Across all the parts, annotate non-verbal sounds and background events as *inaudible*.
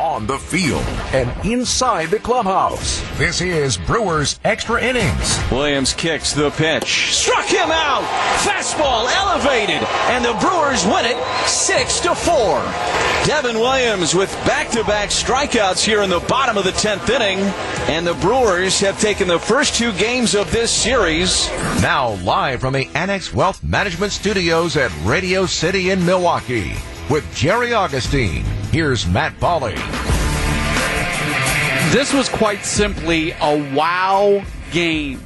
on the field, and inside the clubhouse. This is Brewers Extra Innings. Williams kicks the pitch. Struck him out. Fastball elevated, and the Brewers win it 6 to 4. Devin Williams with back-to-back strikeouts here in the bottom of the 10th inning, and the Brewers have taken the first two games of this series. Now live from the Annex Wealth Management Studios at Radio City in Milwaukee with Jerry Augustine. Here's Matt Pauley. This was quite simply a wow game.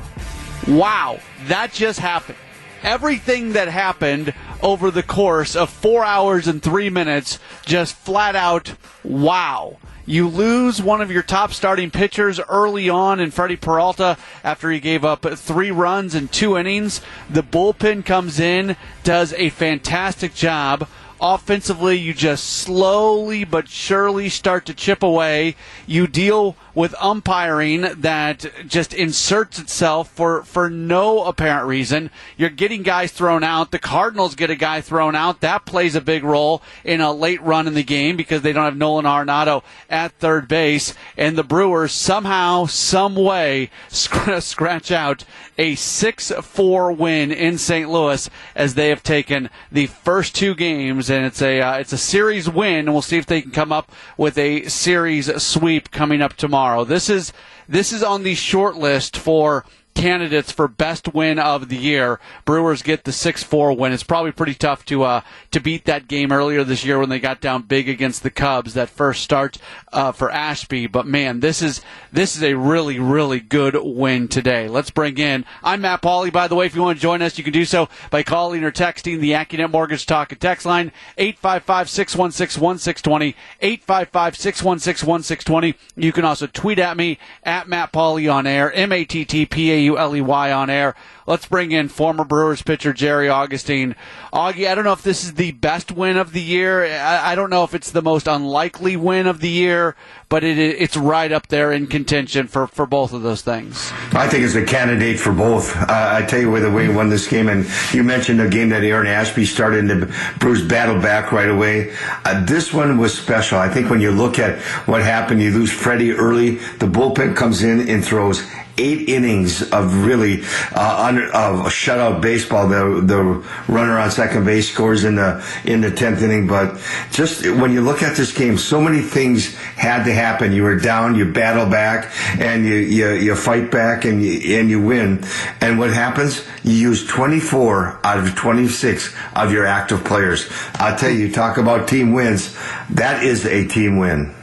Wow, that just happened. Everything that happened over the course of four hours and three minutes, just flat out wow. You lose one of your top starting pitchers early on in Freddie Peralta after he gave up three runs in two innings. The bullpen comes in, does a fantastic job offensively you just slowly but surely start to chip away you deal with umpiring that just inserts itself for, for no apparent reason. You're getting guys thrown out. The Cardinals get a guy thrown out. That plays a big role in a late run in the game because they don't have Nolan Arenado at third base. And the Brewers somehow, some way, *laughs* scratch out a 6-4 win in St. Louis as they have taken the first two games, and it's a uh, it's a series win. And we'll see if they can come up with a series sweep coming up tomorrow. This is this is on the short list for candidates for best win of the year. Brewers get the 6-4 win. It's probably pretty tough to uh, to beat that game earlier this year when they got down big against the Cubs. That first start uh, for Ashby, but man, this is this is a really really good win today. Let's bring in. I'm Matt Pauley. By the way, if you want to join us, you can do so by calling or texting the AccuNet Mortgage Talk and Text line 855-616-1620. 855-616-1620. You can also tweet at me at Matt Pauley on air. M A T T P A U L E Y on air. Let's bring in former Brewers pitcher Jerry Augustine. Augie, I don't know if this is the best win of the year. I, I don't know if it's the most unlikely win of the year, but it, it's right up there in contention for, for both of those things. I think it's a candidate for both. Uh, I tell you the way he won this game, and you mentioned a game that Aaron Ashby started, and the Brewers battled back right away. Uh, this one was special. I think when you look at what happened, you lose Freddie early. The bullpen comes in and throws eight innings of really uh, under, of shutout baseball. The the runner on second base scores in the in the tenth inning, but just when you look at this game, so many things had to happen. You were down, you battle back, and you you, you fight back, and you and you win. And what happens? You use 24 out of 26 of your active players. I'll tell you, talk about team wins. That is a team win.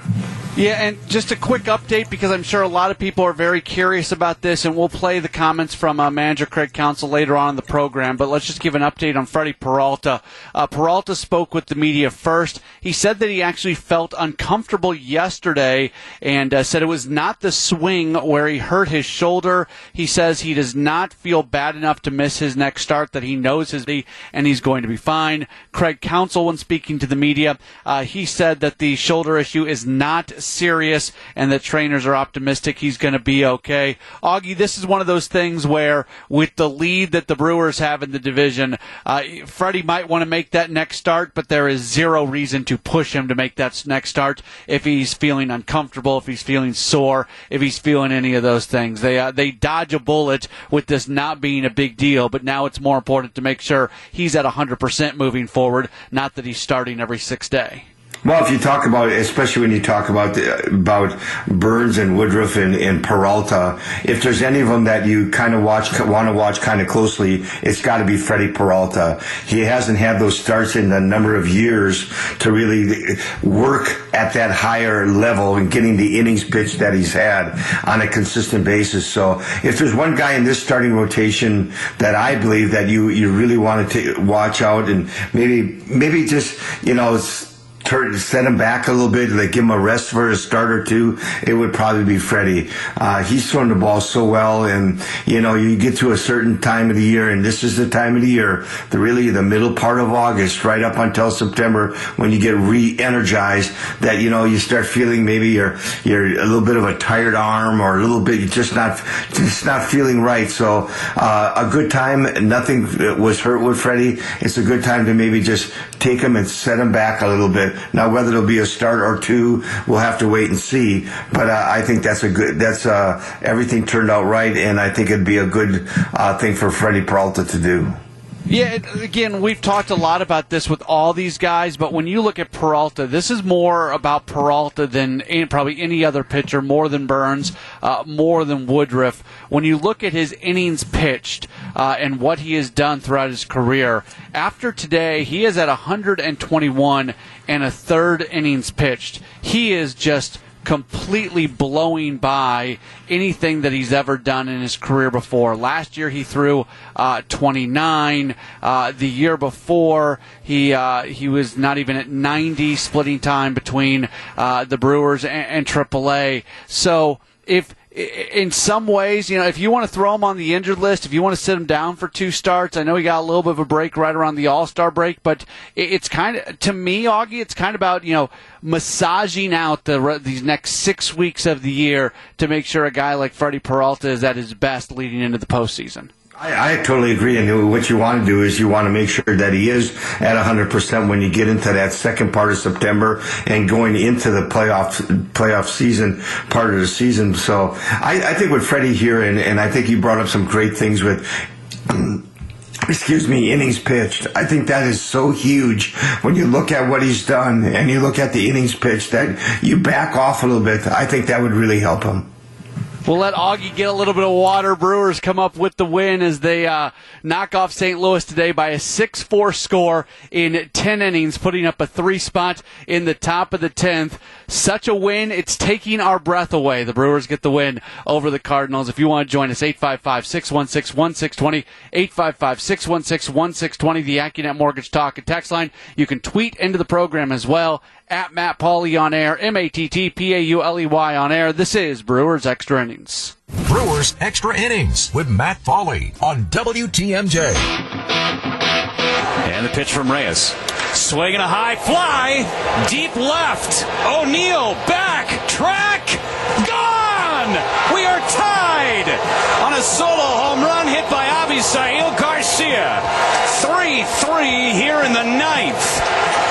Yeah, and just a quick update because I'm sure a lot of people are very curious about this, and we'll play the comments from uh, manager Craig Counsell later on in the program. But let's just give an update on Freddie Peralta. Uh, Peralta spoke with the media first. He said that he actually felt uncomfortable yesterday and uh, said it was not the swing where he hurt his shoulder. He says he does not feel bad enough to miss his next start, that he knows his and he's going to be fine. Craig Counsell, when speaking to the media, uh, he said that the shoulder issue is not serious and that trainers are optimistic he's going to be okay. Augie, this is one of those things where with the lead that the Brewers have in the division, uh, Freddie might want to make that next start, but there is zero reason to push him to make that next start if he's feeling uncomfortable, if he's feeling sore, if he's feeling any of those things. They uh, they dodge a bullet with this not being a big deal, but now it's more important to make sure he's at 100% moving forward, not that he's starting every six day. Well, if you talk about, especially when you talk about about Burnes and Woodruff and, and Peralta, if there's any of them that you kind of watch, want to watch kind of closely, it's got to be Freddie Peralta. He hasn't had those starts in a number of years to really work at that higher level and getting the innings pitched that he's had on a consistent basis. So, if there's one guy in this starting rotation that I believe that you you really want to watch out and maybe maybe just you know turn, set him back a little bit, like give him a rest for a start or two, it would probably be Freddie. Uh, he's thrown the ball so well, and you know, you get to a certain time of the year, and this is the time of the year, the really the middle part of August, right up until September, when you get re-energized, that you know you start feeling maybe you're you're a little bit of a tired arm or a little bit just not just not feeling right. So uh, a good time, nothing was hurt with Freddie. It's a good time to maybe just take him and set him back a little bit Now, whether it'll be a start or two, we'll have to wait and see. But uh, I think that's a good. That's uh, everything turned out right, and I think it'd be a good uh, thing for Freddie Peralta to do. Yeah, again, we've talked a lot about this with all these guys, but when you look at Peralta, this is more about Peralta than any, probably any other pitcher, more than Burnes, uh, more than Woodruff. When you look at his innings pitched uh, and what he has done throughout his career, after today, he is at 121 and a third innings pitched. He is just completely blowing by anything that he's ever done in his career before. Last year he threw uh, 29. Uh, the year before he uh, he was not even at 90, splitting time between uh, the Brewers and, and AAA. So if in some ways, you know, if you want to throw him on the injured list, if you want to sit him down for two starts, I know he got a little bit of a break right around the All Star break, but it's kind of to me, Augie, it's kind of about you know massaging out the these next six weeks of the year to make sure a guy like Freddie Peralta is at his best leading into the postseason. I, I, totally agree. And what you want to do is you want to make sure that he is at 100% when you get into that second part of September and going into the playoff playoff season part of the season. So I, I think with Freddie here, and, and I think you brought up some great things with. *clears throat* excuse me, innings pitched. I think that is so huge when you look at what he's done and you look at the innings pitched that you back off a little bit. I think that would really help him. We'll let Augie get a little bit of water. Brewers come up with the win as they uh, knock off St. Louis today by a 6 4 score in 10 innings, putting up a three spot in the top of the 10th. Such a win, it's taking our breath away. The Brewers get the win over the Cardinals. If you want to join us, 855 616 1620, 855 616 1620, the AccuNet Mortgage Talk and Text line. You can tweet into the program as well at Matt Pauley on air, M A T T P A U L E Y on air. This is Brewers Extra Innings. Brewers Extra Innings with Matt Pauley on WTMJ. And the pitch from Reyes. Swinging a high fly, deep left. O'Neill back, track, gone! We are tied on a solo home run hit by Avisail Garcia. 3 3 here in the ninth.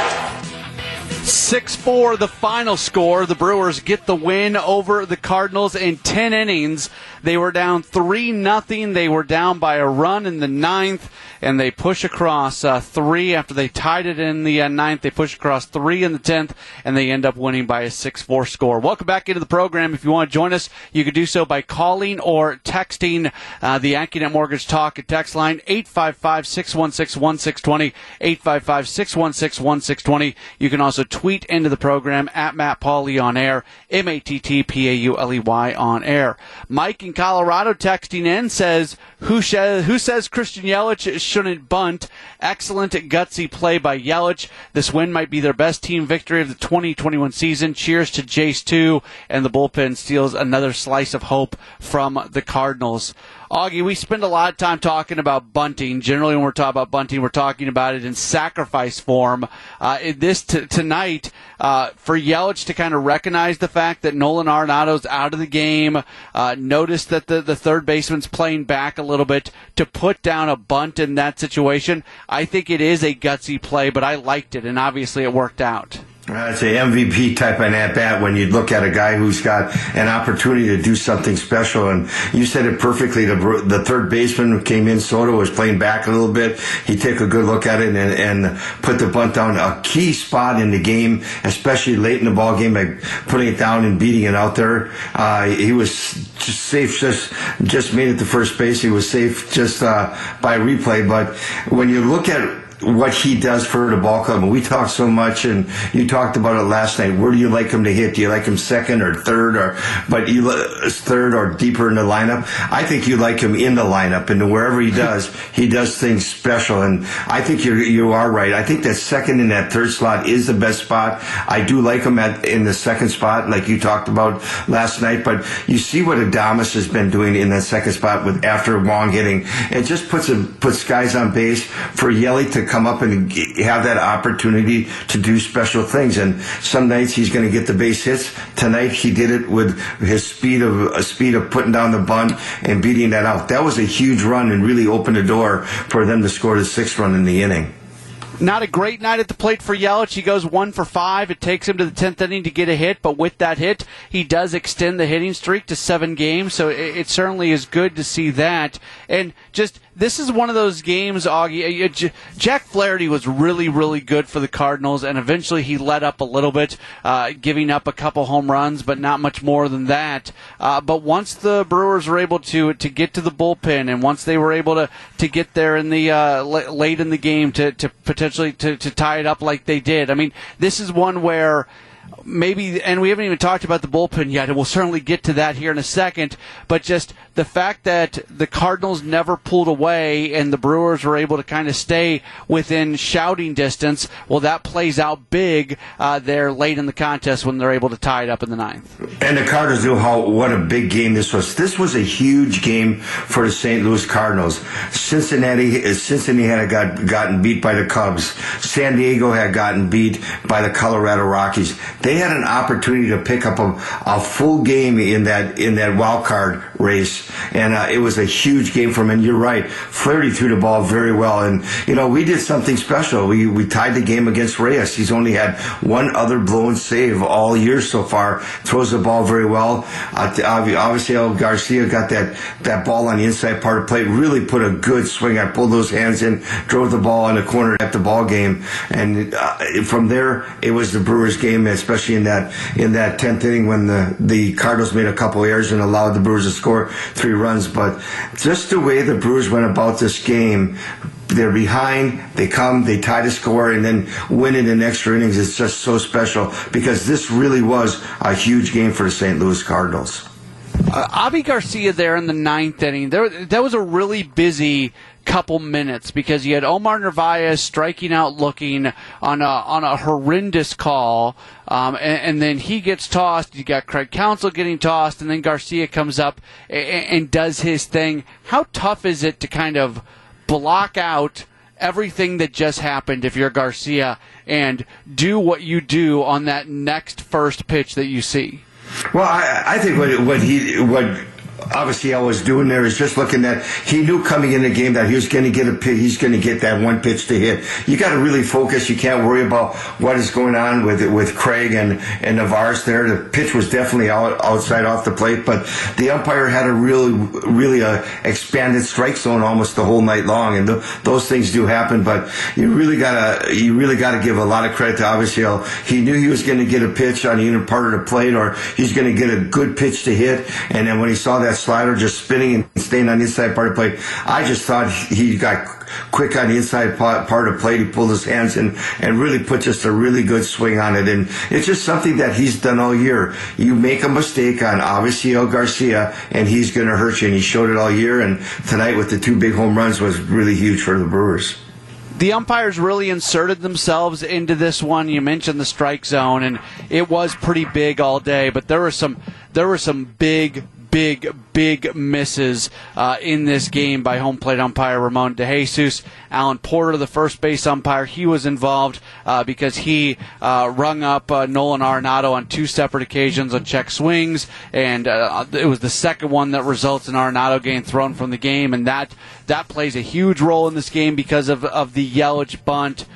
6 4, the final score. The Brewers get the win over the Cardinals in 10 innings. They were down 3 nothing. They were down by a run in the ninth, and they push across uh, three after they tied it in the uh, ninth. They push across three in the 10th, and they end up winning by a 6 4 score. Welcome back into the program. If you want to join us, you can do so by calling or texting uh, the AccuNet Mortgage Talk at text line 855 616 1620. 855 616 1620. You can also tweet into the program at Matt Pauley on air, M A T T P A U L E Y on air. Mike in Colorado texting in says, who, sh- who says Christian Yelich shouldn't bunt? Excellent gutsy play by Yelich. This win might be their best team victory of the 2021 season. Cheers to Jace 2, and the bullpen steals another slice of hope from the Cardinals. Augie, we spend a lot of time talking about bunting. Generally, when we're talking about bunting, we're talking about it in sacrifice form. Uh, this t- tonight, uh, for Yelich to kind of recognize the fact that Nolan Arenado's out of the game, uh, notice that the, the third baseman's playing back a little bit, to put down a bunt in that situation, I think it is a gutsy play, but I liked it, and obviously it worked out. It's an MVP type of at bat when you look at a guy who's got an opportunity to do something special. And you said it perfectly. The, the third baseman came in, Soto was playing back a little bit. He took a good look at it and, and put the bunt down. A key spot in the game, especially late in the ball game, by putting it down and beating it out there. Uh, he was just safe, just just made it to first base. He was safe just uh, by replay. But when you look at what he does for the ball club. And we talked so much, and you talked about it last night. Where do you like him to hit? Do you like him second or third, or but you uh, third or deeper in the lineup? I think you like him in the lineup, and wherever he does, *laughs* he does things special. And I think you you are right. I think that second and that third slot is the best spot. I do like him at in the second spot, like you talked about last night. But you see what Adames has been doing in that second spot with after Wong hitting. It just puts him puts guys on base for Yelly to come up and have that opportunity to do special things. And some nights he's going to get the base hits. Tonight he did it with his speed of a speed of putting down the bunt and beating that out. That was a huge run and really opened the door for them to score the sixth run in the inning. Not a great night at the plate for Yelich. He goes one for five. It takes him to the tenth inning to get a hit, but with that hit, he does extend the hitting streak to seven games. So it, it certainly is good to see that. And just this is one of those games, Augie. Uh, Jack Flaherty was really, really good for the Cardinals, and eventually he let up a little bit, uh, giving up a couple home runs, but not much more than that. Uh, but once the Brewers were able to to get to the bullpen, and once they were able to to get there in the uh, late in the game to to potentially to, to tie it up like they did, I mean, this is one where maybe, and we haven't even talked about the bullpen yet, and we'll certainly get to that here in a second. But just the fact that the Cardinals never pulled away and the Brewers were able to kind of stay within shouting distance, well, that plays out big uh, there late in the contest when they're able to tie it up in the ninth. And the Cardinals knew how what a big game this was. This was a huge game for the St. Louis Cardinals. Cincinnati, Cincinnati had got gotten beat by the Cubs. San Diego had gotten beat by the Colorado Rockies. They had an opportunity to pick up a, a full game in that in that wild card race, and uh, it was a huge game for him. And you're right, Flaherty threw the ball very well, and you know we did something special. We we tied the game against Reyes. He's only had one other blown save all year so far. Throws the ball very well. Uh, obviously, El Garcia got that that ball on the inside part of plate. Really put a good swing. I pulled those hands in, drove the ball in the corner at the ball game, and uh, from there it was the Brewers game, especially in that in that tenth inning when the the Cardinals made a couple errors and allowed the Brewers to score three runs. But just the way the Brewers went about this game, they're behind, they come, they tie the score, and then win it in extra innings It's just so special because this really was a huge game for the St. Louis Cardinals. Uh, Avi Garcia there in the ninth inning. There, that was a really busy couple minutes because you had Omar Narvaez striking out, looking on a on a horrendous call, um, and, and, then he gets tossed. You got Craig Counsell getting tossed, and then Garcia comes up and, and does his thing. How tough is it to kind of block out? everything that just happened if you're Garcia and do what you do on that next first pitch that you see? Well, I, I think what what he what obviously I was doing there is just looking at he knew coming in the game that he was going to get a he's going to get that one pitch to hit. You got to really focus. You can't worry about what is going on with with Craig and and Narvaez there. The pitch was definitely out, outside off the plate, but the umpire had a really really a expanded strike zone almost the whole night long, and th- those things do happen. But you really gotta you really got to give a lot of credit to obviously uh, he knew he was going to get a pitch on the inner part of the plate, or he's going to get a good pitch to hit, and then when he saw that slider just spinning and staying on the inside part of plate. I just thought he got quick on the inside part of plate. He pulled his hands in and really put just a really good swing on it. And it's just something that he's done all year. You make a mistake on Avisail Garcia and he's going to hurt you. And he showed it all year. And tonight with the two big home runs was really huge for the Brewers the umpires really inserted themselves into this one. You mentioned the strike zone, and it was pretty big all day. But there were some there were some big big, big misses uh, in this game by home plate umpire Ramon DeJesus. Alan Porter, the first base umpire, he was involved uh, because he uh, rung up uh, Nolan Arenado on two separate occasions on check swings, and uh, it was the second one that results in Arenado getting thrown from the game, and that that plays a huge role in this game because of of the Yelich bunt.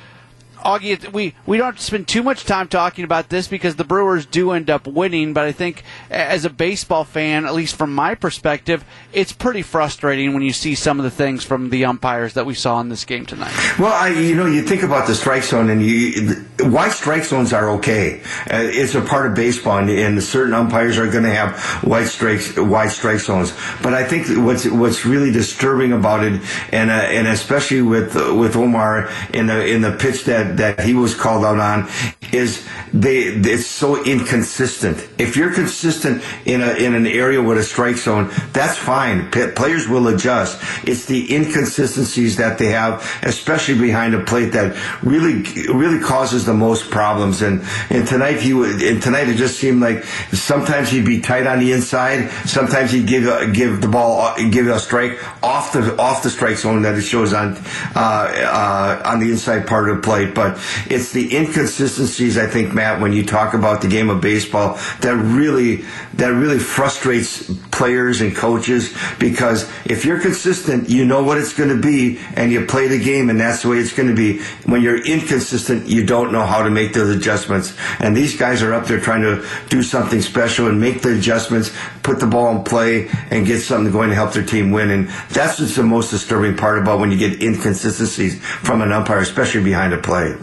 Augie, we, we don't spend too much time talking about this because the Brewers do end up winning, but I think as a baseball fan, at least from my perspective, it's pretty frustrating when you see some of the things from the umpires that we saw in this game tonight. Well, I, you know, you think about the strike zone, and you, why strike zones are okay. Uh, it's a part of baseball, and, and certain umpires are going to have wide strikes, wide strike zones. But I think what's what's really disturbing about it, and uh, and especially with with Omar in the in the pitch that that he was called out on is they it's so inconsistent. If you're consistent in a in an area with a strike zone, that's fine. P- players will adjust. It's the inconsistencies that they have, especially behind a plate, that really really causes the most problems. And and tonight he would and tonight it just seemed like sometimes he'd be tight on the inside, sometimes he'd give give the ball give a strike off the off the strike zone that it shows on uh, uh, on the inside part of the plate, but but it's the inconsistencies, I think, Matt, when you talk about the game of baseball that really, that really frustrates players and coaches because if you're consistent, you know what it's going to be and you play the game and that's the way it's going to be. When you're inconsistent, you don't know how to make those adjustments. And these guys are up there trying to do something special and make the adjustments, put the ball in play and get something going to help their team win. And that's what's the most disturbing part about when you get inconsistencies from an umpire, especially behind a play.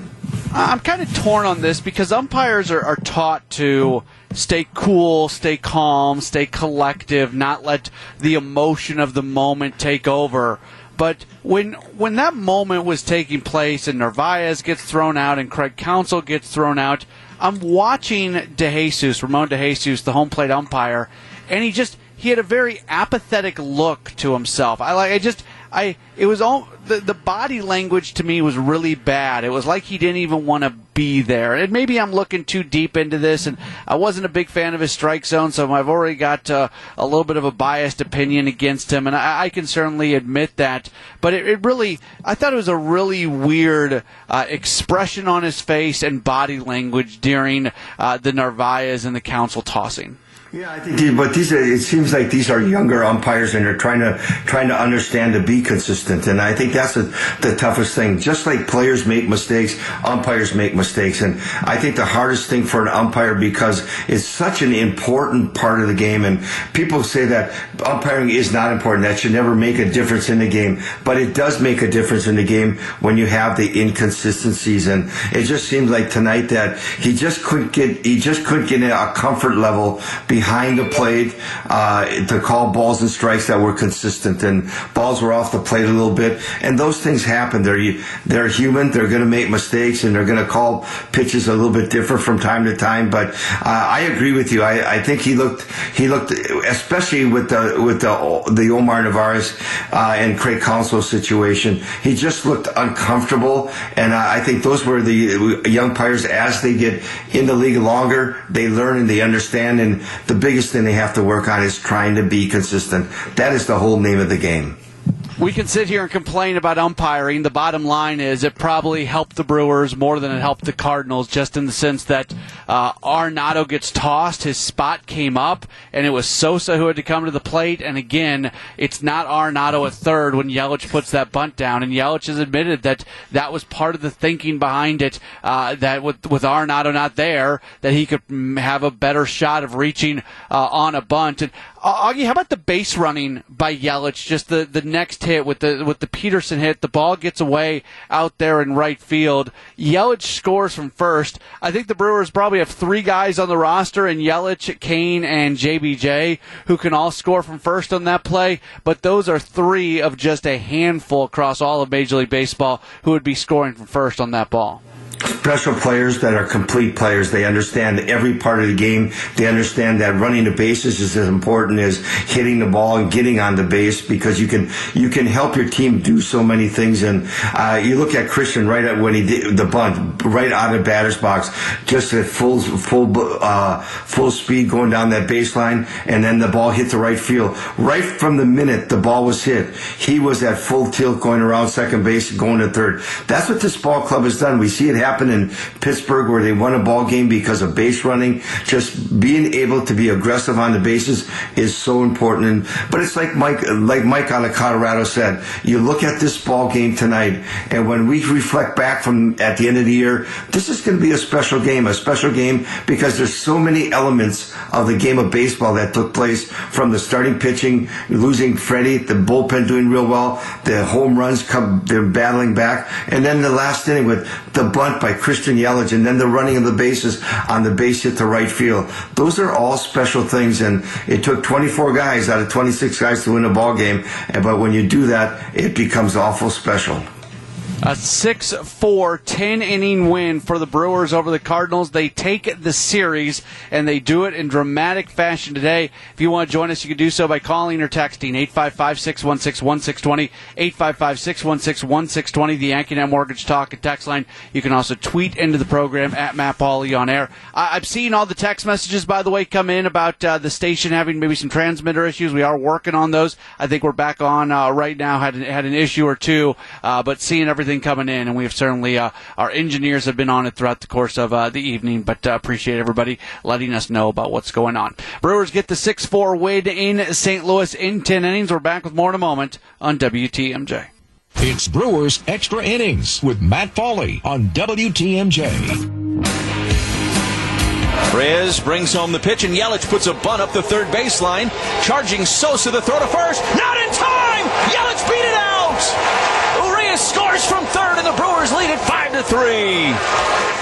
I'm kind of torn on this because umpires are, are taught to stay cool, stay calm, stay collective, not let the emotion of the moment take over. But when when that moment was taking place and Narvaez gets thrown out and Craig Counsell gets thrown out, I'm watching DeJesus, Ramon DeJesus, the home plate umpire, and he just he had a very apathetic look to himself. I like I just I it was all the the body language to me was really bad. It was like he didn't even want to be there. And maybe I'm looking too deep into this, and I wasn't a big fan of his strike zone, so I've already got uh, a little bit of a biased opinion against him, and I, I can certainly admit that. But it, it, really, I thought it was a really weird uh, expression on his face and body language during uh, the Narvaez and the Counsell tossing. Yeah, I think, but these are, it seems like these are younger umpires and they're trying to trying to understand to be consistent, and I think that's a, the toughest thing. Just like players make mistakes, umpires make mistakes, and I think the hardest thing for an umpire because it's such an important part of the game, and people say that umpiring is not important. That should never make a difference in the game, but it does make a difference in the game when you have the inconsistencies, and it just seemed like tonight that he just couldn't get he just couldn't get a comfort level behind the plate uh, to call balls and strikes that were consistent, and balls were off the plate a little bit. And those things happen. They're they're human. They're going to make mistakes, and they're going to call pitches a little bit different from time to time. But uh, I agree with you. I, I think he looked he looked especially with the with the the Omar Narvaez uh, and Craig Counsell situation. He just looked uncomfortable, and I think those were the young players as they get in the league longer, they learn and they understand and the biggest thing they have to work on is trying to be consistent. That is the whole name of the game we can sit here and complain about umpiring. The bottom line is it probably helped the Brewers more than it helped the Cardinals, just in the sense that uh, Arenado gets tossed, his spot came up, and it was Sosa who had to come to the plate. And again, it's not Arenado at third when Yelich puts that bunt down. And Yelich has admitted that that was part of the thinking behind it. Uh, that with with Arenado not there, that he could have a better shot of reaching uh, on a bunt. And uh, Augie, how about the base running by Yelich? Just the, the next hit with the with the Peterson hit, the ball gets away out there in right field. Yelich scores from first. I think the Brewers probably have three guys on the roster, and Yelich, Cain, and JBJ who can all score from first on that play. But those are three of just a handful across all of Major League Baseball who would be scoring from first on that ball special players that are complete players. They understand every part of the game. They understand that running the bases is as important as hitting the ball and getting on the base because you can you can help your team do so many things. And uh, you look at Christian right at when he did the bunt right out of batter's box, just at full full uh, full speed going down that baseline, and then the ball hit the right field. Right from the minute the ball was hit, he was at full tilt going around second base, going to third. That's what this ball club has done. We see it happen in Pittsburgh where they won a ball game because of base running. Just being able to be aggressive on the bases is so important. And, but it's like Mike, like Mike out of Colorado said, you look at this ball game tonight, and when we reflect back from at the end of the year, this is going to be a special game, a special game because there's so many elements of the game of baseball that took place from the starting pitching, losing Freddie, the bullpen doing real well, the home runs come, they're battling back, and then the last inning with the bunt by Christian Yelich, and then the running of the bases on the base hit to right field. Those are all special things, and it took 24 guys out of 26 guys to win a ball game. But when you do that, it becomes awful special. A 6 4 10 inning win for the Brewers over the Cardinals. They take the series and they do it in dramatic fashion today. If you want to join us, you can do so by calling or texting 855 616 1620, 855 616 1620, the AccuNet Mortgage Talk and text line. You can also tweet into the program at Matt Pauley on air. I- have seen all the text messages, by the way, come in about uh, the station having maybe some transmitter issues. We are working on those. I think we're back on uh, right now, had, had an issue or two, uh, but seeing everything everything coming in, and we've certainly uh, our engineers have been on it throughout the course of uh, the evening. But uh, appreciate everybody letting us know about what's going on. Brewers get the six four win in St. Louis in ten innings. We're back with more in a moment on WTMJ. It's Brewers Extra Innings with Matt Pauley on WTMJ. Reyes brings home the pitch, and Yelich puts a bunt up the third baseline. Charging Sosa, the throw to first. Not in time! Yelich beat it out! Reyes scores from third, and the Brewers lead it 5 to 3.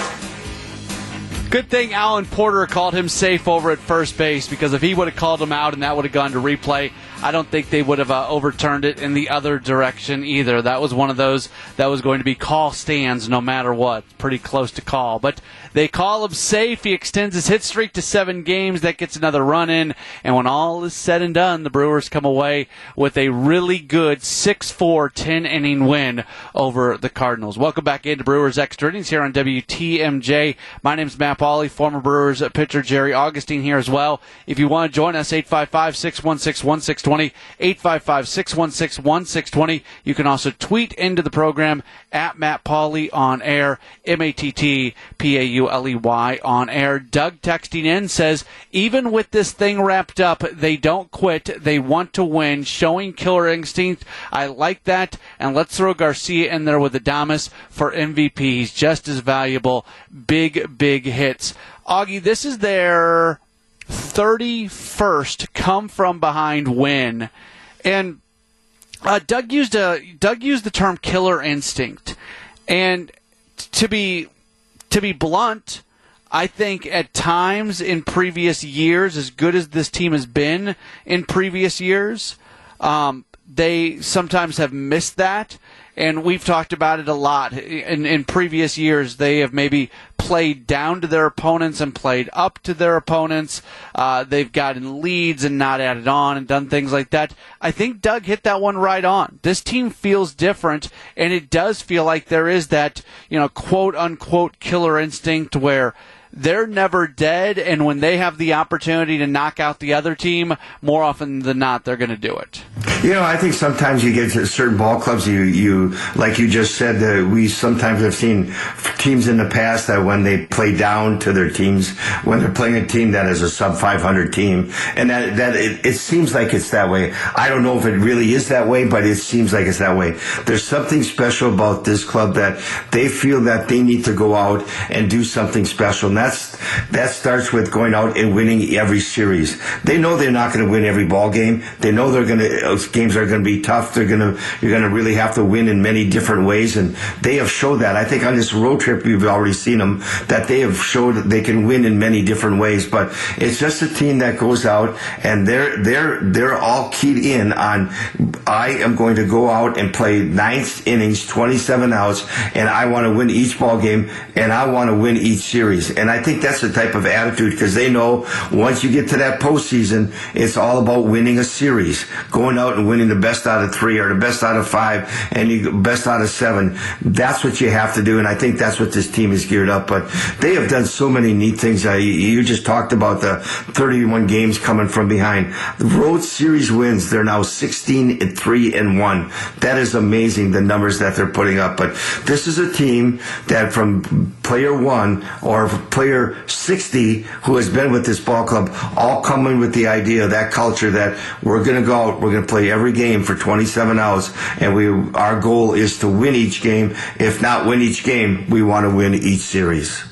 Good thing Alan Porter called him safe over at first base because if he would have called him out and that would have gone to replay, I don't think they would have uh, overturned it in the other direction either. That was one of those that was going to be call stands no matter what. Pretty close to call. But they call him safe. He extends his hit streak to seven games. That gets another run in. And when all is said and done, the Brewers come away with a really good 6 4 10 inning win over the Cardinals. Welcome back into Brewers Extra Innings here on WTMJ. My name is Matt Pauley, former Brewers pitcher Jerry Augustine here as well. If you want to join us, 855 616 1620, 855 616 1620. You can also tweet into the program at Matt Pauley on air, M A T T P A U L E Y on air. Doug texting in says, even with this thing wrapped up, they don't quit. They want to win, showing killer instinct. I like that. And let's throw Garcia in there with Adames for MVP. He's just as valuable. Big, big hit Augie, this is their 31st come from behind win. And uh, Doug used a Doug used the term killer instinct. And to be to be blunt, I think at times in previous years, as good as this team has been in previous years, um, they sometimes have missed that and we've talked about it a lot in, in previous years. They have maybe played down to their opponents and played up to their opponents. Uh, they've gotten leads and not added on and done things like that. I think Doug hit that one right on. This team feels different, and it does feel like there is that, you know, quote unquote killer instinct where they're never dead, and when they have the opportunity to knock out the other team, more often than not, they're going to do it. You know, I think sometimes you get to certain ball clubs, you, you like you just said, that we sometimes have seen teams in the past that when they play down to their teams, when they're playing a team that is a sub 500 team, and that, that it, it seems like it's that way. I don't know if it really is that way, but it seems like it's that way. There's something special about this club that they feel that they need to go out and do something special and that's that starts with going out and winning every series. They know they're not going to win every ball game. They know they're going to uh, games are going to be tough. They're going to you're going to really have to win in many different ways, and they have showed that. I think on this road trip you've already seen them that they have showed they can win in many different ways. But it's just a team that goes out and they're they're they're all keyed in on. I am going to go out and play ninth innings, 27 outs, and I want to win each ball game, and I want to win each series. And I think that's the type of attitude because they know once you get to that postseason, it's all about winning a series, going out and winning the best out of three or the best out of five and the best out of seven. That's what you have to do. And I think that's what this team is geared up. But they have done so many neat things. Uh, you just talked about the 31 games coming from behind. The road series wins. They're now 16 and three and one. That is amazing. The numbers that they're putting up. But this is a team that from player one or player 60 who has been with this ball club all coming with the idea, that culture that we're going to go out, we're going to play every game for 27 hours, and we our goal is to win each game. If not win each game, we want to win each series.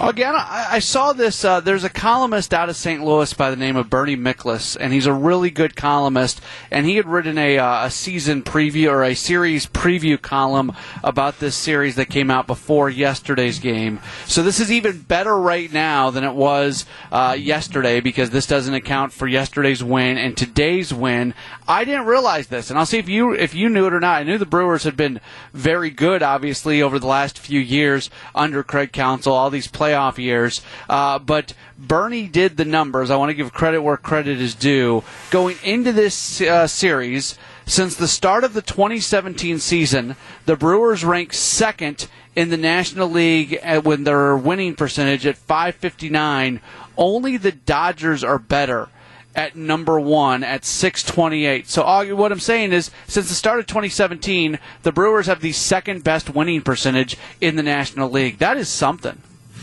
Again, I, saw this. Uh, there's a columnist out of St. Louis by the name of Bernie Miklasz, and he's a really good columnist. And he had written a, uh, a season preview or a series preview column about this series that came out before yesterday's game. So this is even better right now than it was uh, yesterday because this doesn't account for yesterday's win and today's win. I didn't realize this, and I'll see if you if you knew it or not. I knew the Brewers had been very good, obviously, over the last few years under Craig Counsell. All these players playoff years. Uh, but Bernie did the numbers. I want to give credit where credit is due. Going into this uh, series, since the start of the 2017 season, the Brewers rank second in the National League with their winning percentage at 559. Only the Dodgers are better. at number one at 628. So what I'm saying is, since the start of 2017, the Brewers have the second best winning percentage in the National League. That is something.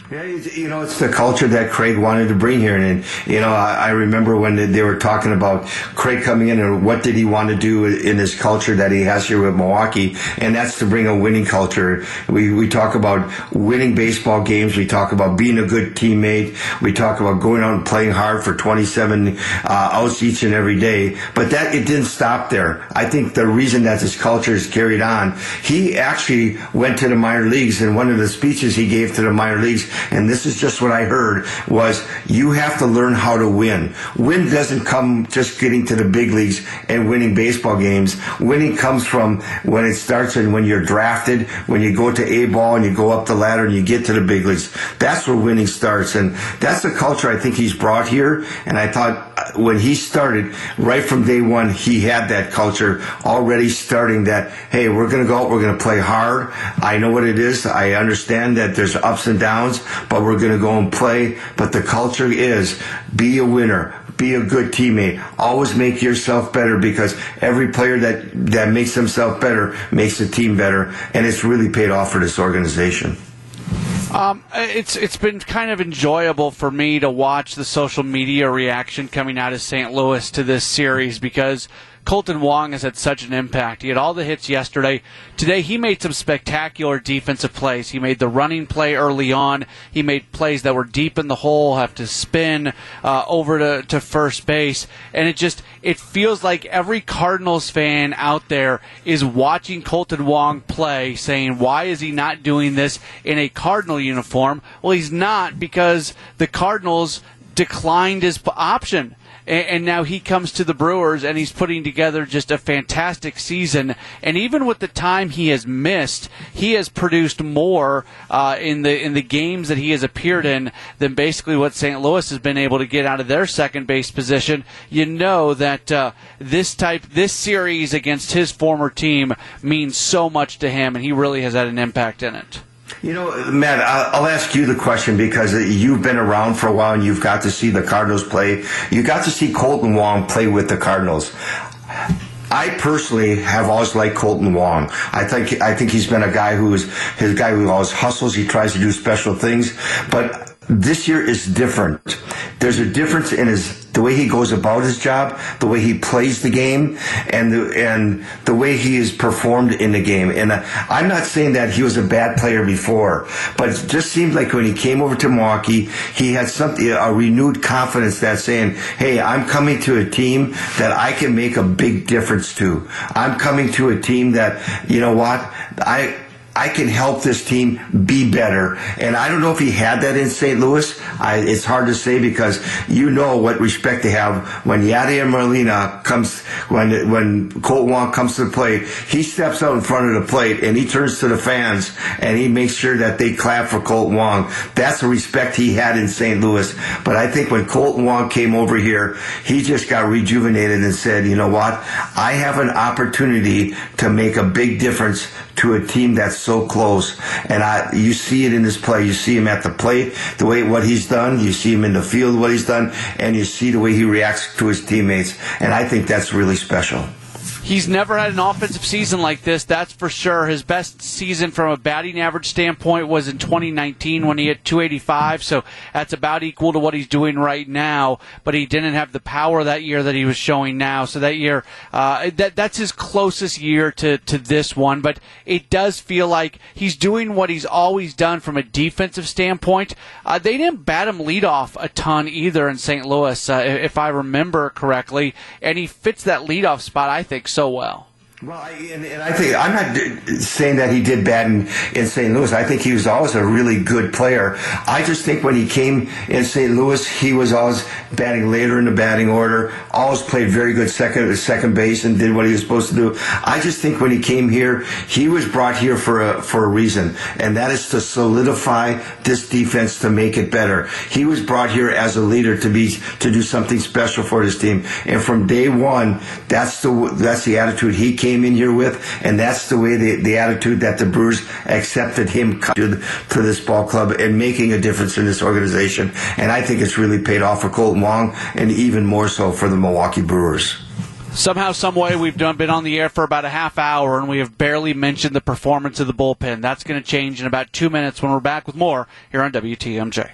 Yeah, you know, it's the culture that Craig wanted to bring here. And, you know, I, I remember when they were talking about Craig coming in and what did he want to do in his culture that he has here with Milwaukee. And that's to bring a winning culture. We, we talk about winning baseball games. We talk about being a good teammate. We talk about going out and playing hard for 27 uh, outs each and every day. But that, it didn't stop there. I think the reason that this culture is carried on, he actually went to the minor leagues and one of the speeches he gave to the minor leagues and this is just what I heard, was you have to learn how to win. Win doesn't come just getting to the big leagues and winning baseball games. Winning comes from when it starts and when you're drafted, when you go to A ball and you go up the ladder and you get to the big leagues. That's where winning starts. And that's the culture I think he's brought here. And I thought uh, when he started, right from day one, he had that culture already starting that, hey, we're going to go out, we're going to play hard. I know what it is. I understand that there's ups and downs, but we're going to go and play. But the culture is be a winner, be a good teammate. Always make yourself better because every player that, that makes himself better makes the team better. And it's really paid off for this organization. Um, it's it's been kind of enjoyable for me to watch the social media reaction coming out of St. Louis to this series because Kolten Wong has had such an impact. He had all the hits yesterday. Today, he made some spectacular defensive plays. He made the running play early on. He made plays that were deep in the hole, have to spin uh, over to, to first base. And it just, it feels like every Cardinals fan out there is watching Kolten Wong play, saying, why is he not doing this in a Cardinal uniform? Well, he's not because the Cardinals declined his option and, and now he comes to the Brewers and he's putting together just a fantastic season. And even with the time he has missed, he has produced more uh, in the in the games that he has appeared in than basically what St. Louis has been able to get out of their second base position. You know that uh, this type this series against his former team means so much to him, and he really has had an impact in it. You know, Matt, I'll ask you the question because you've been around for a while and you've got to see the Cardinals play. You got to see Kolten Wong play with the Cardinals. I personally have always liked Kolten Wong. I think I think he's been a guy who is his guy who always hustles. He tries to do special things, but this year is different. There's a difference in his the way he goes about his job, the way he plays the game, and the and the way he is performed in the game. And I'm not saying that he was a bad player before, but it just seemed like when he came over to Milwaukee, he had something a renewed confidence that saying, "Hey, I'm coming to a team that I can make a big difference to. I'm coming to a team that you know what I." I can help this team be better. And I don't know if he had that in St. Louis. I, it's hard to say because you know what respect they have when Yadier Molina comes, when when Colt Wong comes to the plate, he steps out in front of the plate and he turns to the fans and he makes sure that they clap for Colt Wong. That's the respect he had in St. Louis. But I think when Colt Wong came over here, he just got rejuvenated and said, you know what? I have an opportunity to make a big difference to a team that's so close. And I, you see it in his play. You see him at the plate, the way what he's done. You see him in the field, what he's done, and you see the way he reacts to his teammates. And I think that's really special. He's never had an offensive season like this, that's for sure. His best season from a batting average standpoint was in 2019 when he hit 285, so that's about equal to what he's doing right now. But he didn't have the power that year that he was showing now. So that year, uh, that that's his closest year to to this one. But it does feel like he's doing what he's always done from a defensive standpoint. Uh, they didn't bat him leadoff a ton either in St. Louis, uh, if I remember correctly, and he fits that leadoff spot, I think so well. Well, I, and, and, I think I'm not saying that he did bad in, in St. Louis. I think he was always a really good player. I just think when he came in St. Louis, he was always batting later in the batting order. Always played very good second second base and did what he was supposed to do. I just think when he came here, he was brought here for a for a reason, and that is to solidify this defense to make it better. He was brought here as a leader to be to do something special for this team, and from day one, that's the that's the attitude he came came in here with, and that's the way the, the attitude that the Brewers accepted him to, to this ball club and making a difference in this organization. And I think it's really paid off for Kolten Wong and even more so for the Milwaukee Brewers. Somehow, some way, we've done been on the air for about a half hour, and we have barely mentioned the performance of the bullpen. That's going to change in about two minutes when we're back with more here on WTMJ.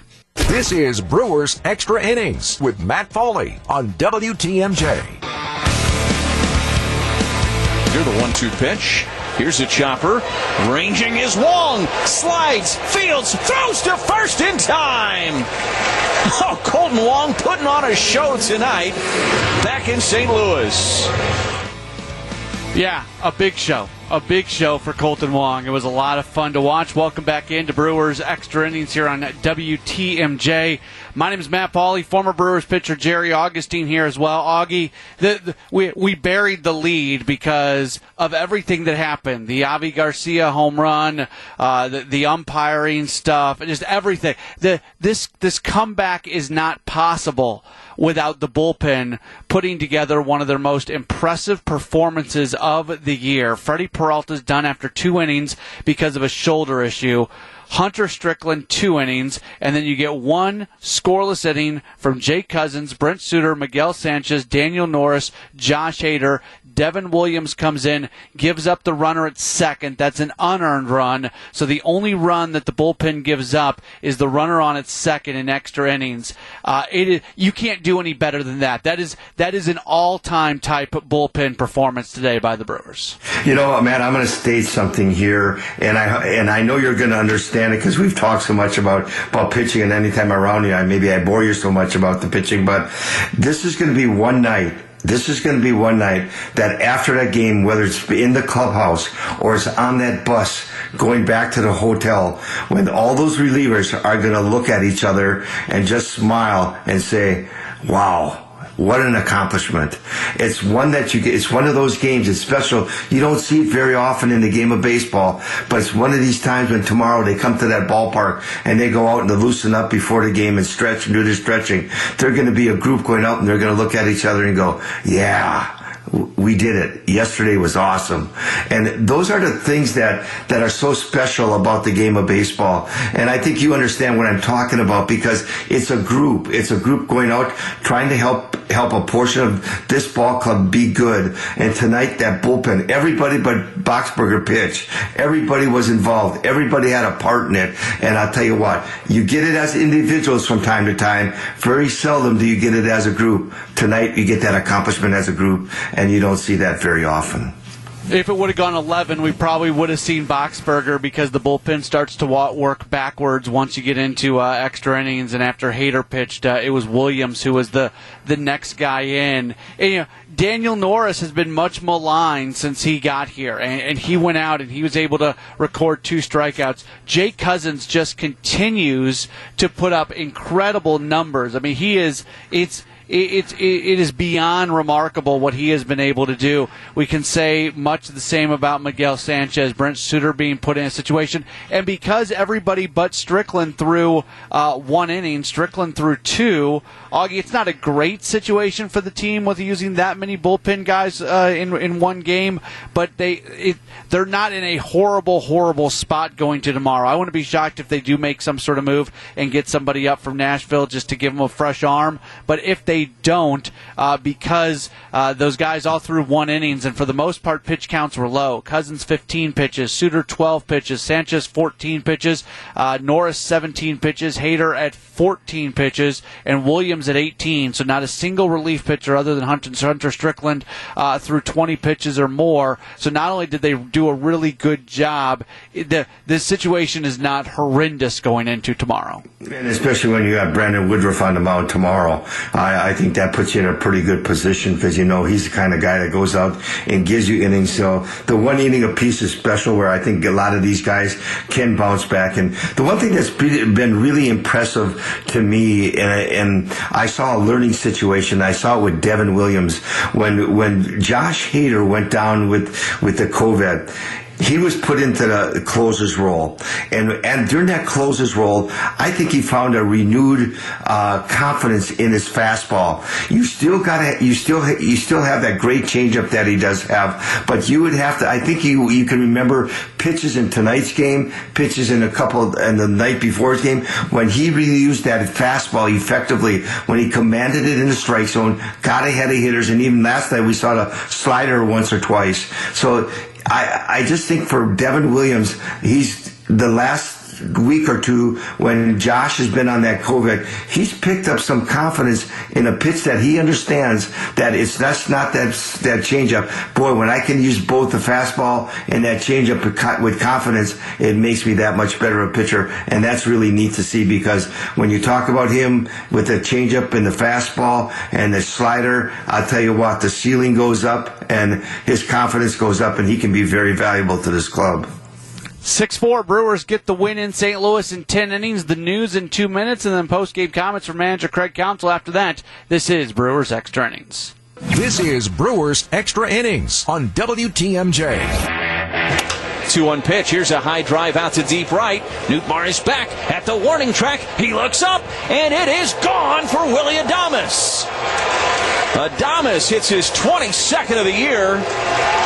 This is Brewers Extra Innings with Matt Pauley on WTMJ. The one-two pitch. Here's a chopper. Ranging is Wong. Slides, fields, throws to first in time. *laughs* Oh, Kolten Wong putting on a show tonight back in St. Louis. Yeah, a big show. A big show for Kolten Wong. It was a lot of fun to watch. Welcome back into Brewers Extra Innings here on WTMJ. My name is Matt Pauley, former Brewers pitcher Jerry Augustine here as well. Augie, the, the, we, we buried the lead because of everything that happened. The Avi Garcia home run, uh, the, the umpiring stuff, just everything. The, this, this comeback is not possible without the bullpen putting together one of their most impressive performances of the year. Freddie Peralta's done after two innings because of a shoulder issue. Hunter Strickland two innings, and then you get one scoreless inning from Jake Cousins, Brent Suter, Miguel Sanchez, Daniel Norris, Josh Hader, Devin Williams comes in, gives up the runner at second. That's an unearned run. So the only run that the bullpen gives up is the runner on its second in extra innings. Uh, it is, you can't do any better than that. That is that is an all-time type bullpen performance today by the Brewers. You know, man, I'm going to state something here, and I and I know you're going to understand it because we've talked so much about about pitching, and anytime around you, I maybe I bore you so much about the pitching, but this is going to be one night this is going to be one night that after that game, whether it's in the clubhouse or it's on that bus going back to the hotel, when all those relievers are going to look at each other and just smile and say, wow, what an accomplishment. It's one that you get, it's one of those games, it's special. You don't see it very often in the game of baseball, but it's one of these times when tomorrow they come to that ballpark and they go out and they loosen up before the game and stretch and do their stretching. They're going to be a group going out and they're going to look at each other and go, yeah, we did it. Yesterday was awesome. And those are the things that, that are so special about the game of baseball. And I think you understand what I'm talking about because it's a group. It's a group going out trying to help help a portion of this ball club be good. And tonight that bullpen, everybody but Boxberger pitched. Everybody was involved. Everybody had a part in it. And I'll tell you what, you get it as individuals from time to time. Very seldom do you get it as a group. Tonight you get that accomplishment as a group and you don't see that very often. If it would have gone 11, we probably would have seen Boxberger because the bullpen starts to work backwards once you get into uh, extra innings. And after Hader pitched, uh, it was Williams who was the the next guy in. And, you know, Daniel Norris has been much maligned since he got here, and, and he went out and he was able to record two strikeouts. Jake Cousins just continues to put up incredible numbers. I mean, he is it's it, it, it is beyond remarkable what he has been able to do. We can say much the same about Miguel Sanchez, Brent Suter being put in a situation, and because everybody but Strickland threw uh, one inning, Strickland threw two. Augie, it's not a great situation for the team with using that many bullpen guys uh, in in one game, but they it, they're not in a horrible, horrible spot going to tomorrow. I wouldn't be shocked if they do make some sort of move and get somebody up from Nashville just to give them a fresh arm. But if they don't, uh, because uh, those guys all threw one innings, and for the most part, pitch counts were low. Cousins 15 pitches, Suter 12 pitches, Sanchez 14 pitches, uh, Norris 17 pitches, Hader at 14 pitches, and Williams at 18. So not a single relief pitcher other than Hunter, Hunter Strickland uh, threw 20 pitches or more. So not only did they do a really good job, the situation is not horrendous going into tomorrow. And especially when you have Brandon Woodruff on the mound tomorrow, I, I think that puts you in a pretty good position because you know he's the kind of guy that goes out and gives you innings. So the one inning apiece is special, where I think a lot of these guys can bounce back. And the one thing that's been really impressive to me, and, and I saw a learning situation. I saw it with Devin Williams when when Josh Hader went down with with the COVID he was put into the closer's role, and and during that closer's role, I think he found a renewed uh, confidence in his fastball. You still got you still you still have that great changeup that he does have, but you would have to. I think you you can remember pitches in tonight's game, pitches in a couple and the night before's game when he really used that fastball effectively when he commanded it in the strike zone, got ahead of hitters, and even last night we saw the slider once or twice. So I, I just think for Devin Williams, he's the last week or two when Josh has been on that COVID, he's picked up some confidence in a pitch that he understands that it's that's not that that changeup. Boy, when I can use both the fastball and that changeup with confidence, it makes me that much better a pitcher, and that's really neat to see because when you talk about him with the changeup and the fastball and the slider, I'll tell you what, the ceiling goes up and his confidence goes up, and he can be very valuable to this club. 6 4 Brewers get the win in St. Louis in 10 innings. The news in two minutes, and then post game comments from manager Craig Counsell after that. This is Brewers Extra Innings. This is Brewers Extra Innings on WTMJ. 2 1 pitch. Here's a high drive out to deep right. Nootbaar is back at the warning track. He looks up, and it is gone for Willie Adames. Adames hits his 22nd of the year.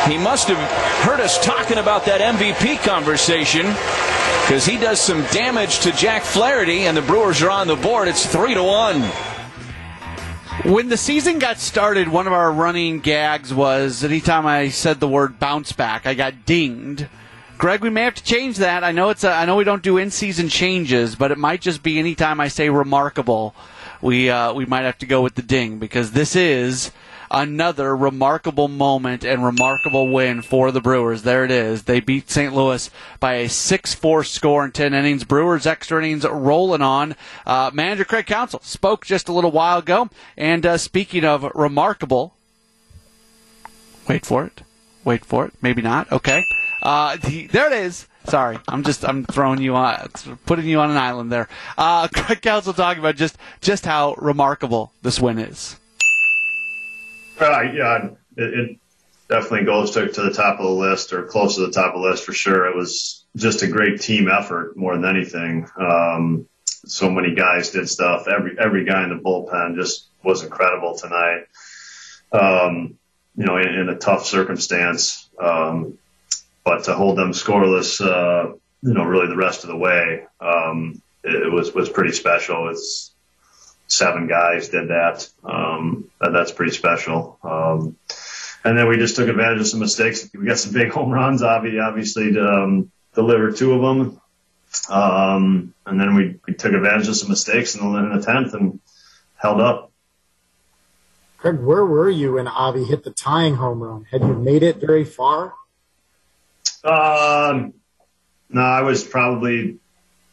He must have heard us talking about that MVP conversation because he does some damage to Jack Flaherty, and the Brewers are on the board. It's 3 to 1. When the season got started, one of our running gags was anytime I said the word bounce back, I got dinged. Greg, we may have to change that. I know it's a, I know we don't do in-season changes, but it might just be anytime I say remarkable, we uh, we might have to go with the ding because this is another remarkable moment and remarkable win for the Brewers. There it is. They beat St. Louis by a 6-4 score in 10 innings. Brewers extra innings rolling on. Uh, Manager Craig Counsell spoke just a little while ago. And uh, speaking of remarkable, wait for it. Wait for it. Maybe not. Okay. Uh, the, there it is. Sorry, I'm just I'm throwing you on, putting you on an island there. Uh, *laughs* Craig Counsell talking about just just how remarkable this win is. Yeah, it, it definitely goes to, to the top of the list or close to the top of the list for sure. It was just a great team effort more than anything. Um, so many guys did stuff. Every every guy in the bullpen just was incredible tonight. Um, you know, in, in a tough circumstance. Um, but to hold them scoreless, uh, you know, really the rest of the way, um, it, it, was was pretty special. It's seven guys did that. Um, that that's pretty special. Um, and then we just took advantage of some mistakes. We got some big home runs, Avi obviously, to um, deliver two of them. Um, and then we, we took advantage of some mistakes in the, in the tenth and held up. Craig, where were you when Avi hit the tying home run? Had you made it very far? Um, no, I was probably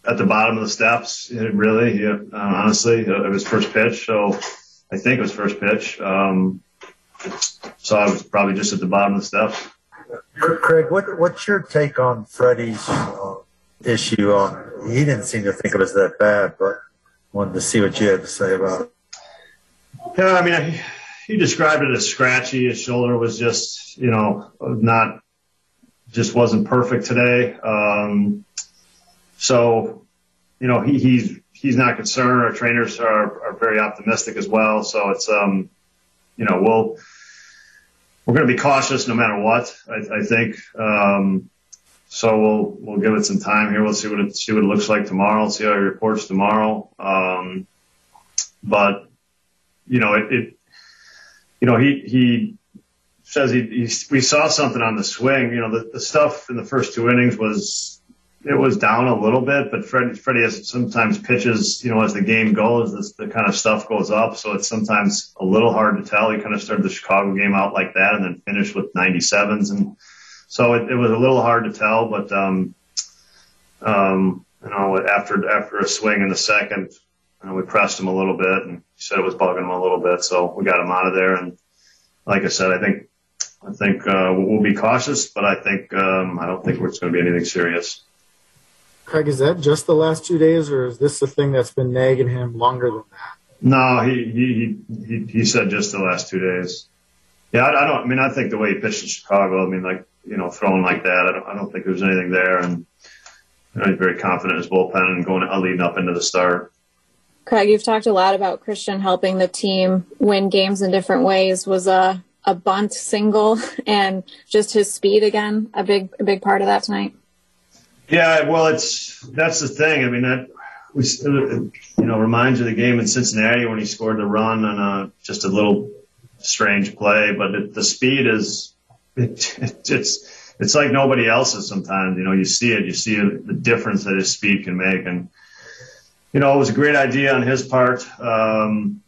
at the bottom of the steps. Really, yeah, uh, honestly, it was first pitch, so I think it was first pitch. Um, so I was probably just at the bottom of the steps. Craig, what, what's your take on Freddie's uh, issue? On he didn't seem to think it was that bad, but wanted to see what you had to say about it. Yeah, I mean, he described it as scratchy. His shoulder was just, you know, not just wasn't perfect today. Um, so, you know, he, he's he's not concerned. Our trainers are, are very optimistic as well. So it's um, you know, we'll we're going to be cautious no matter what. I, I think. Um, so we'll we'll give it some time here. We'll see what it see what it looks like tomorrow. See how he reports tomorrow. Um, but you know, it, it you know he he says he, he, we saw something on the swing. You know, the, the stuff in the first two innings was it was down a little bit, but Freddie, Freddie has sometimes pitches, you know, as the game goes, this, the kind of stuff goes up. So it's sometimes a little hard to tell. He kind of started the Chicago game out like that and then finished with 97s. And so it, it was a little hard to tell, but, um, um, you know, after, after a swing in the second, you know, we pressed him a little bit and he said it was bugging him a little bit. So we got him out of there. And like I said, I think I think uh, we'll be cautious, but I think um, I don't think it's going to be anything serious. Craig, is that just the last two days, or is this the thing that's been nagging him longer than that? No, he he he, he said just the last two days. Yeah, I, I don't. I mean, I think the way he pitched in Chicago. I mean, like you know, throwing like that. I don't, I don't think there's anything there. And you know, he's very confident in his bullpen and going uh, leading up into the start. Craig, you've talked a lot about Christian helping the team win games in different ways. Was a a bunt single *laughs* and just his speed again a big a big part of that tonight? Yeah, well, it's that's the thing. I mean, that we you know reminds you of the game in Cincinnati when he scored the run on a just a little strange play, but it, the speed is *laughs* it, it, it's it's like nobody else's. Sometimes you know you see it, you see the difference that his speed can make, and you know, it was a great idea on his part. Um,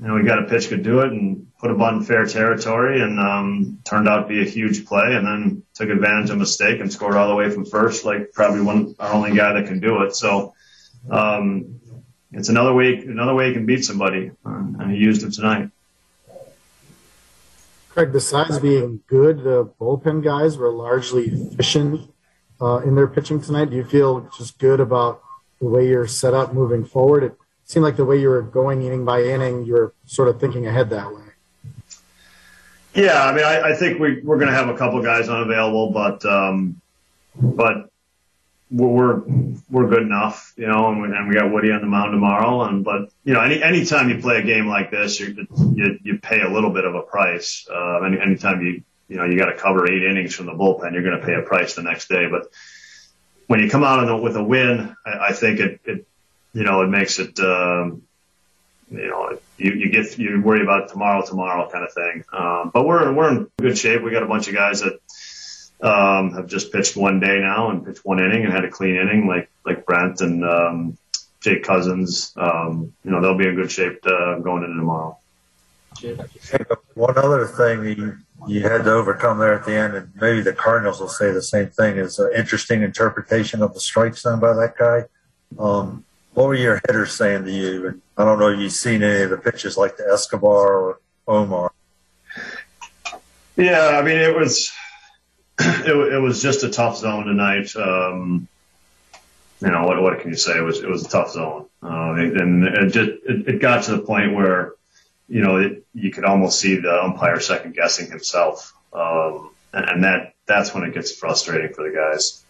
you know, he got a pitch, could do it, and put a bunt in fair territory, and um, turned out to be a huge play. And then took advantage of a mistake and scored all the way from first, like probably one our only guy that can do it. So um, it's another way, another way he can beat somebody, um, and he used it tonight. Craig, besides being good, the bullpen guys were largely efficient uh, in their pitching tonight. Do you feel just good about the way you're set up moving forward. It seemed like the way you were going inning by inning, you were sort of thinking ahead that way. Yeah, I mean, I, I think we, we're going to have a couple guys unavailable, but um, but we're we're good enough, you know, and we, and we got Woody on the mound tomorrow, and but you know, any anytime you play a game like this, you you, you pay a little bit of a price. Uh, any anytime you you know you got to cover eight innings from the bullpen, you're going to pay a price the next day, but when you come out with a win, I, I think it, it, you know, it makes it, um, you know, you, you get, you worry about tomorrow, tomorrow kind of thing. Um, but we're, we're in good shape. We got a bunch of guys that, um, have just pitched one day now and pitched one inning and had a clean inning like, like Brent and, um, Jake Cousins. Um, you know, they'll be in good shape, uh, going into tomorrow. One other thing you you had to overcome there at the end, and maybe the Cardinals will say the same thing, is an interesting interpretation of the strike zone by that guy. Um, what were your hitters saying to you? And I don't know if you've seen any of the pitches like the Escobar or Omar. Yeah, I mean it was *clears throat* it, it was just a tough zone tonight. Um, you know what what can you say? It was it was a tough zone, uh, and it just it, it got to the point where you know, it, you could almost see the umpire second guessing himself. Um, and, and that, that's when it gets frustrating for the guys.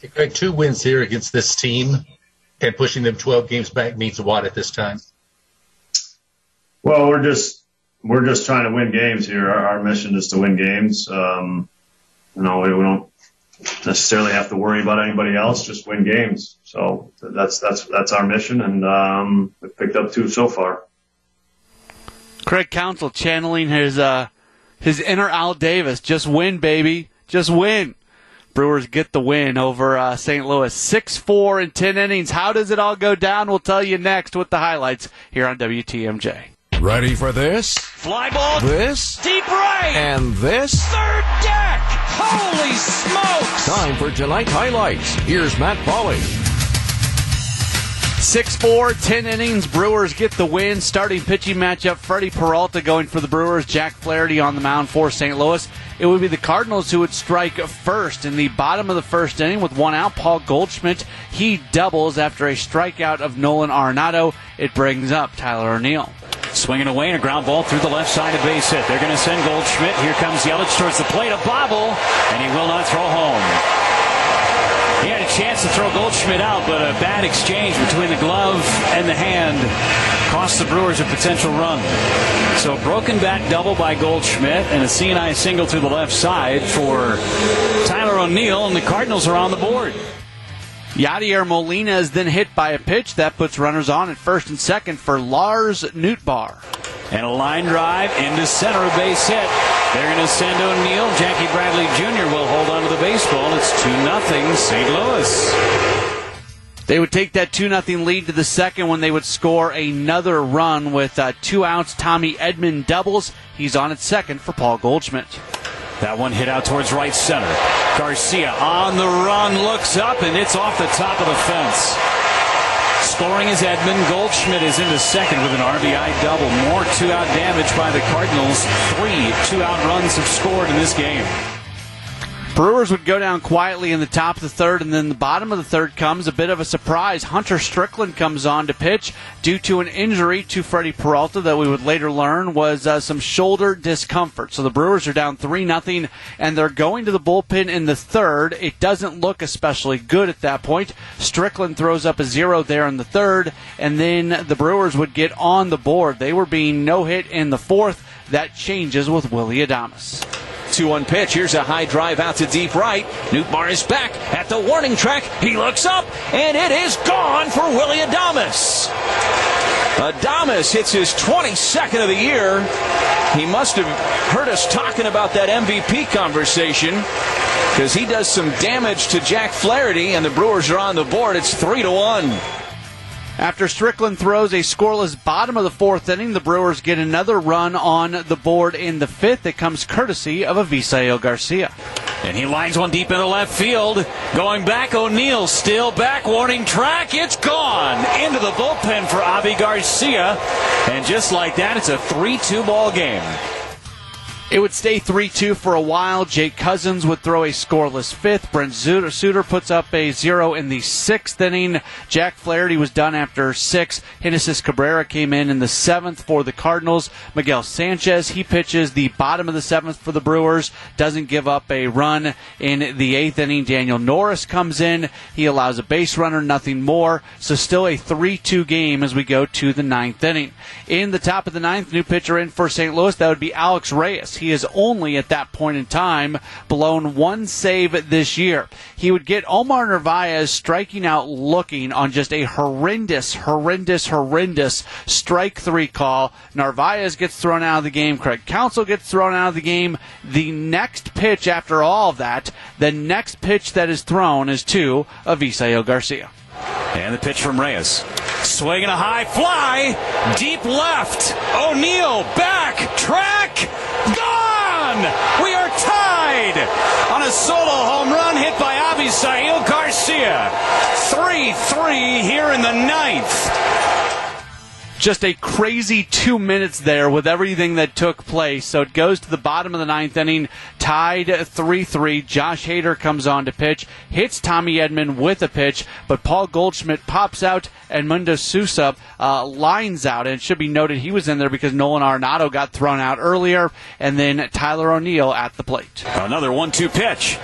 Hey, Greg, two wins here against this team and pushing them 12 games back means what at this time? Well, we're just, we're just trying to win games here. Our, our mission is to win games. Um, you know, we, we don't necessarily have to worry about anybody else, just win games. So that's, that's, that's our mission. And, um, we've picked up two so far. Craig Counsell channeling his uh, his inner Al Davis. Just win, baby. Just win. Brewers get the win over uh, St. Louis. 6 4 in 10 innings. How does it all go down? We'll tell you next with the highlights here on WTMJ. Ready for this? Fly ball. This? Deep right. And this? Third deck. Holy smokes. Time for tonight's highlights. Here's Matt Pauley. 6 4, 10 innings. Brewers get the win. Starting pitching matchup Freddie Peralta going for the Brewers. Jack Flaherty on the mound for St. Louis. It would be the Cardinals who would strike first in the bottom of the first inning with one out. Paul Goldschmidt, he doubles after a strikeout of Nolan Arenado. It brings up Tyler O'Neill. Swinging away and a ground ball through the left side of base hit. They're going to send Goldschmidt. Here comes Yelich towards the plate. A bobble, and he will not throw home. He had a chance to throw Goldschmidt out, but a bad exchange between the glove and the hand cost the Brewers a potential run. So a broken bat double by Goldschmidt and a seeing-eye single to the left side for Tyler O'Neill, and the Cardinals are on the board. Yadier Molina is then hit by a pitch that puts runners on at first and second for Lars Nootbaar. And a line drive into center, base hit. They're going to send O'Neill. Jackie Bradley Jr. will hold on to the baseball. It's 2 0 St. Louis. They would take that 2 0 lead to the second when they would score another run with uh, two outs. Tommy Edman doubles. He's on at second for Paul Goldschmidt. That one hit out towards right center. Garcia on the run, looks up, and it's off the top of the fence. Scoring is Edman. Goldschmidt is into second with an RBI double. More two out damage by the Cardinals. Three two out runs have scored in this game. Brewers would go down quietly in the top of the third, and then the bottom of the third comes a bit of a surprise. Hunter Strickland comes on to pitch due to an injury to Freddie Peralta that we would later learn was uh, some shoulder discomfort. So the Brewers are down 3 nothing, and they're going to the bullpen in the third. It doesn't look especially good at that point. Strickland throws up a zero there in the third, and then the Brewers would get on the board. They were being no hit in the fourth. That changes with Willie Adames. 2 1 pitch. Here's a high drive out to deep right. Newt Nootbaar is back at the warning track. He looks up, and it is gone for Willie Adames. Adames hits his 22nd of the year. He must have heard us talking about that MVP conversation because he does some damage to Jack Flaherty, and the Brewers are on the board. It's 3 to 1. After Strickland throws a scoreless bottom of the fourth inning, the Brewers get another run on the board in the fifth. It comes courtesy of Avisail Garcia. And he lines one deep into left field. Going back, O'Neill still back. Warning track. It's gone into the bullpen for Avi Garcia. And just like that, it's a 3 2 ball game. It would stay 3 2 for a while. Jake Cousins would throw a scoreless fifth. Brent Suter puts up a zero in the sixth inning. Jack Flaherty was done after six. Genesis Cabrera came in in the seventh for the Cardinals. Miguel Sanchez, he pitches the bottom of the seventh for the Brewers. Doesn't give up a run in the eighth inning. Daniel Norris comes in. He allows a base runner, nothing more. So still a 3 2 game as we go to the ninth inning. In the top of the ninth, new pitcher in for St. Louis, that would be Alex Reyes. He has only at that point in time blown one save this year. He would get Omar Narvaez striking out looking on just a horrendous, horrendous, horrendous strike three call. Narvaez gets thrown out of the game. Craig Counsell gets thrown out of the game. The next pitch after all of that, the next pitch that is thrown is to Avisail Garcia. And the pitch from Reyes. Swinging a high fly, deep left. O'Neill back, track, We are tied on a solo home run hit by Avisail Garcia. 3 3 here in the ninth just a crazy two minutes there with everything that took place. So it goes to the bottom of the ninth inning, tied 3 3. Josh Hader comes on to pitch, hits Tommy Edman with a pitch, but Paul Goldschmidt pops out and Mundo Sosa uh, lines out. And it should be noted he was in there because Nolan Arenado got thrown out earlier, and then Tyler O'Neill at the plate. Another 1 2 pitch.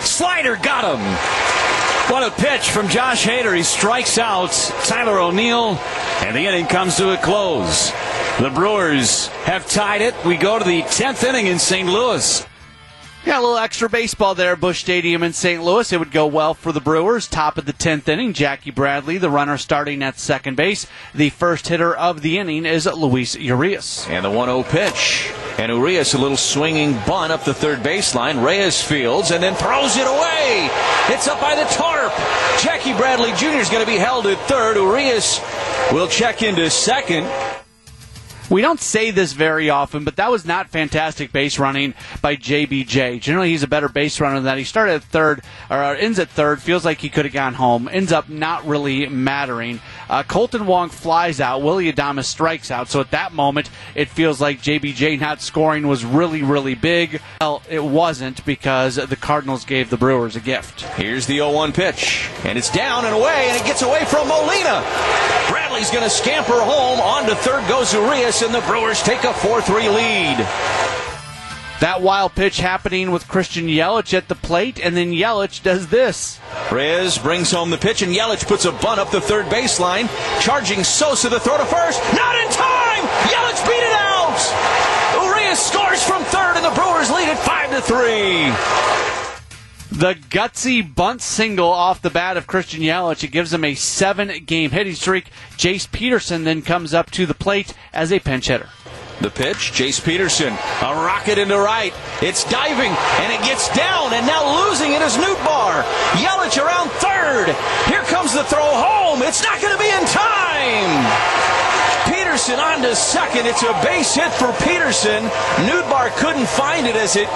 Slider got him. What a pitch from Josh Hader. He strikes out Tyler O'Neill, and the inning comes to a close. The Brewers have tied it. We go to the 10th inning in St. Louis. Yeah, a little extra baseball there, Busch Stadium in St. Louis. It would go well for the Brewers. Top of the 10th inning, Jackie Bradley, the runner starting at second base. The first hitter of the inning is Luis Urias. And the 1 0 pitch. And Urias, a little swinging bunt up the third baseline. Reyes fields and then throws it away. It's up by the tarp. Jackie Bradley Jr. is going to be held at third. Urias will check into second. We don't say this very often, but that was not fantastic base running by JBJ. Generally, he's a better base runner than that. He started at third, or ends at third, feels like he could have gone home, ends up not really mattering. Uh, Kolten Wong flies out. Willie Adames strikes out. So at that moment, it feels like JBJ not scoring was really, really big. Well, it wasn't because the Cardinals gave the Brewers a gift. Here's the 0 1 pitch. And it's down and away, and it gets away from Molina. Bradley's going to scamper home. On to third goes Urias, and the Brewers take a 4 3 lead. That wild pitch happening with Christian Yelich at the plate, and then Yelich does this. Reyes brings home the pitch, and Yelich puts a bunt up the third baseline, charging Sosa to throw to first. Not in time! Yelich beat it out! Urias scores from third, and the Brewers lead it 5 to 3. The gutsy bunt single off the bat of Christian Yelich. It gives him a seven game hitting streak. Jace Peterson then comes up to the plate as a pinch hitter. The pitch, Jace Peterson, a rocket into right. It's diving, and it gets down, and now losing it is Nootbaar. Yelich around third. Here comes the throw home. It's not going to be in time. Peterson on to second. It's a base hit for Peterson. Nootbaar couldn't find it as it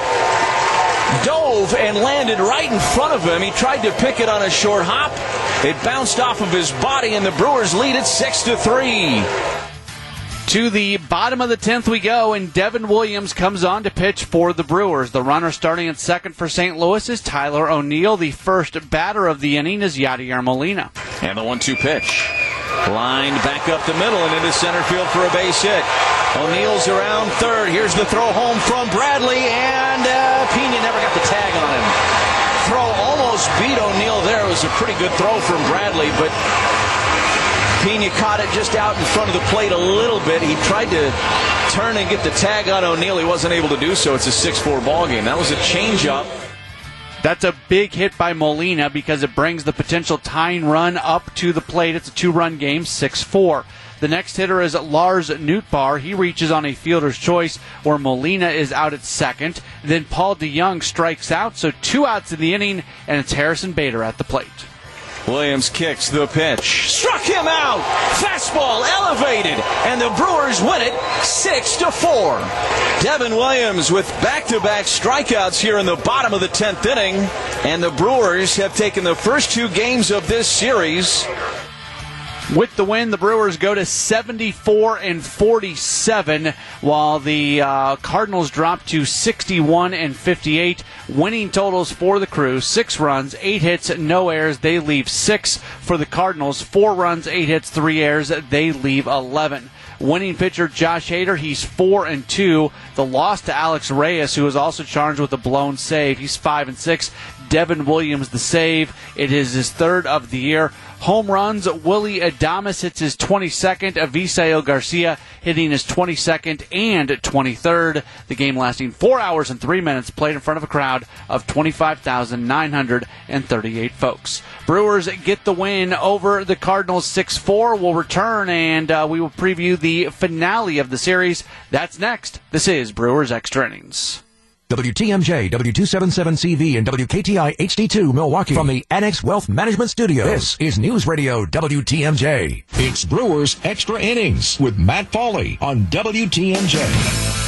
dove and landed right in front of him. He tried to pick it on a short hop. It bounced off of his body, and the Brewers lead it six to three. To the bottom of the 10th we go, and Devin Williams comes on to pitch for the Brewers. The runner starting at second for St. Louis is Tyler O'Neill. The first batter of the inning is Yadier Molina. And the 1 2 pitch. Lined back up the middle and into center field for a base hit. O'Neill's around third. Here's the throw home from Bradley, and uh, Pena never got the tag on him. Throw almost beat O'Neill there. It was a pretty good throw from Bradley, but Pena caught it just out in front of the plate a little bit. He tried to turn and get the tag on O'Neill. He wasn't able to do so. It's a 6-4 ball game. That was a changeup. That's a big hit by Molina because it brings the potential tying run up to the plate. It's a two-run game, 6-4. The next hitter is Lars Nootbaar. He reaches on a fielder's choice where Molina is out at second. Then Paul DeJong strikes out, so two outs in the inning, and it's Harrison Bader at the plate. Williams kicks the pitch. Struck him out. Fastball elevated, and the Brewers win it six to four. Devin Williams with back-to-back strikeouts here in the bottom of the tenth inning, and the Brewers have taken the first two games of this series with the win, the Brewers go to 74 and 47, while the uh, Cardinals drop to 61 and 58. Winning totals for the crew: six runs, eight hits, no errors. They leave six for the Cardinals. Four runs, eight hits, three errors. They leave 11 winning pitcher Josh Hader. He's four and two. The loss to Alex Reyes, who was also charged with a blown save. He's five and six. Devin Williams the save. It is his third of the year. Home runs, Willie Adames hits his 22nd. Avisail Garcia hitting his 22nd and 23rd. The game lasting 4 hours and 3 minutes, played in front of a crowd of 25,938 folks. Brewers get the win over the Cardinals 6 4. We'll return and uh, we will preview the finale of the series. That's next. This is Brewers Extra Innings. WTMJ, W277CV, and WKTI HD2 Milwaukee from the Annex Wealth Management Studio. This is News Radio WTMJ. It's Brewers Extra Innings with Matt Pauley on WTMJ.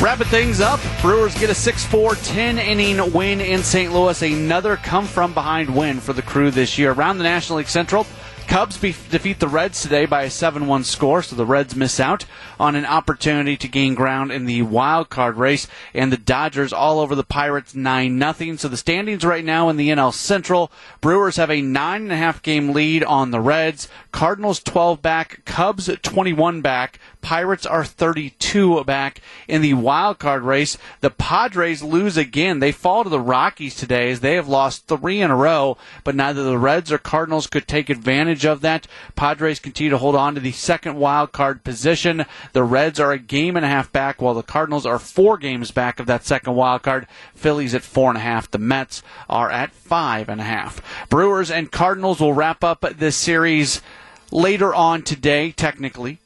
Wrapping things up, Brewers get a 6 4 10 inning win in St. Louis. Another come from behind win for the crew this year. Around the National League Central, Cubs be- defeat the Reds today by a 7 1 score, so the Reds miss out on an opportunity to gain ground in the wild card race. And the Dodgers all over the Pirates 9 0. So the standings right now in the NL Central Brewers have a 9.5 game lead on the Reds, Cardinals 12 back, Cubs 21 back, Pirates are 32 back in the wild card race. The Padres lose again. They fall to the Rockies today as they have lost three in a row, but neither the Reds or Cardinals could take advantage of that. Padres continue to hold on to the second wild card position. The Reds are a game and a half back, while the Cardinals are four games back of that second wild card. Phillies at four and a half. The Mets are at five and a half. Brewers and Cardinals will wrap up this series later on today, technically.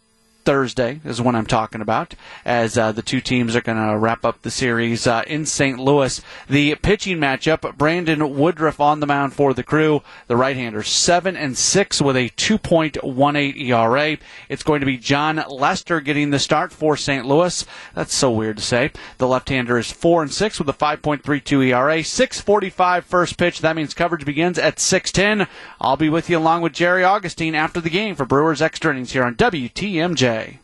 Thursday is when I'm talking about, as uh, the two teams are going to wrap up the series uh, in St. Louis. The pitching matchup: Brandon Woodruff on the mound for the crew. The right-hander seven and six with a 2.18 ERA. It's going to be Jon Lester getting the start for St. Louis. That's so weird to say. The left-hander is four and six with a 5.32 ERA. 6:45 first pitch. That means coverage begins at 6:10. I'll be with you along with Jerry Augustine after the game for Brewers Extra Innings here on WTMJ day.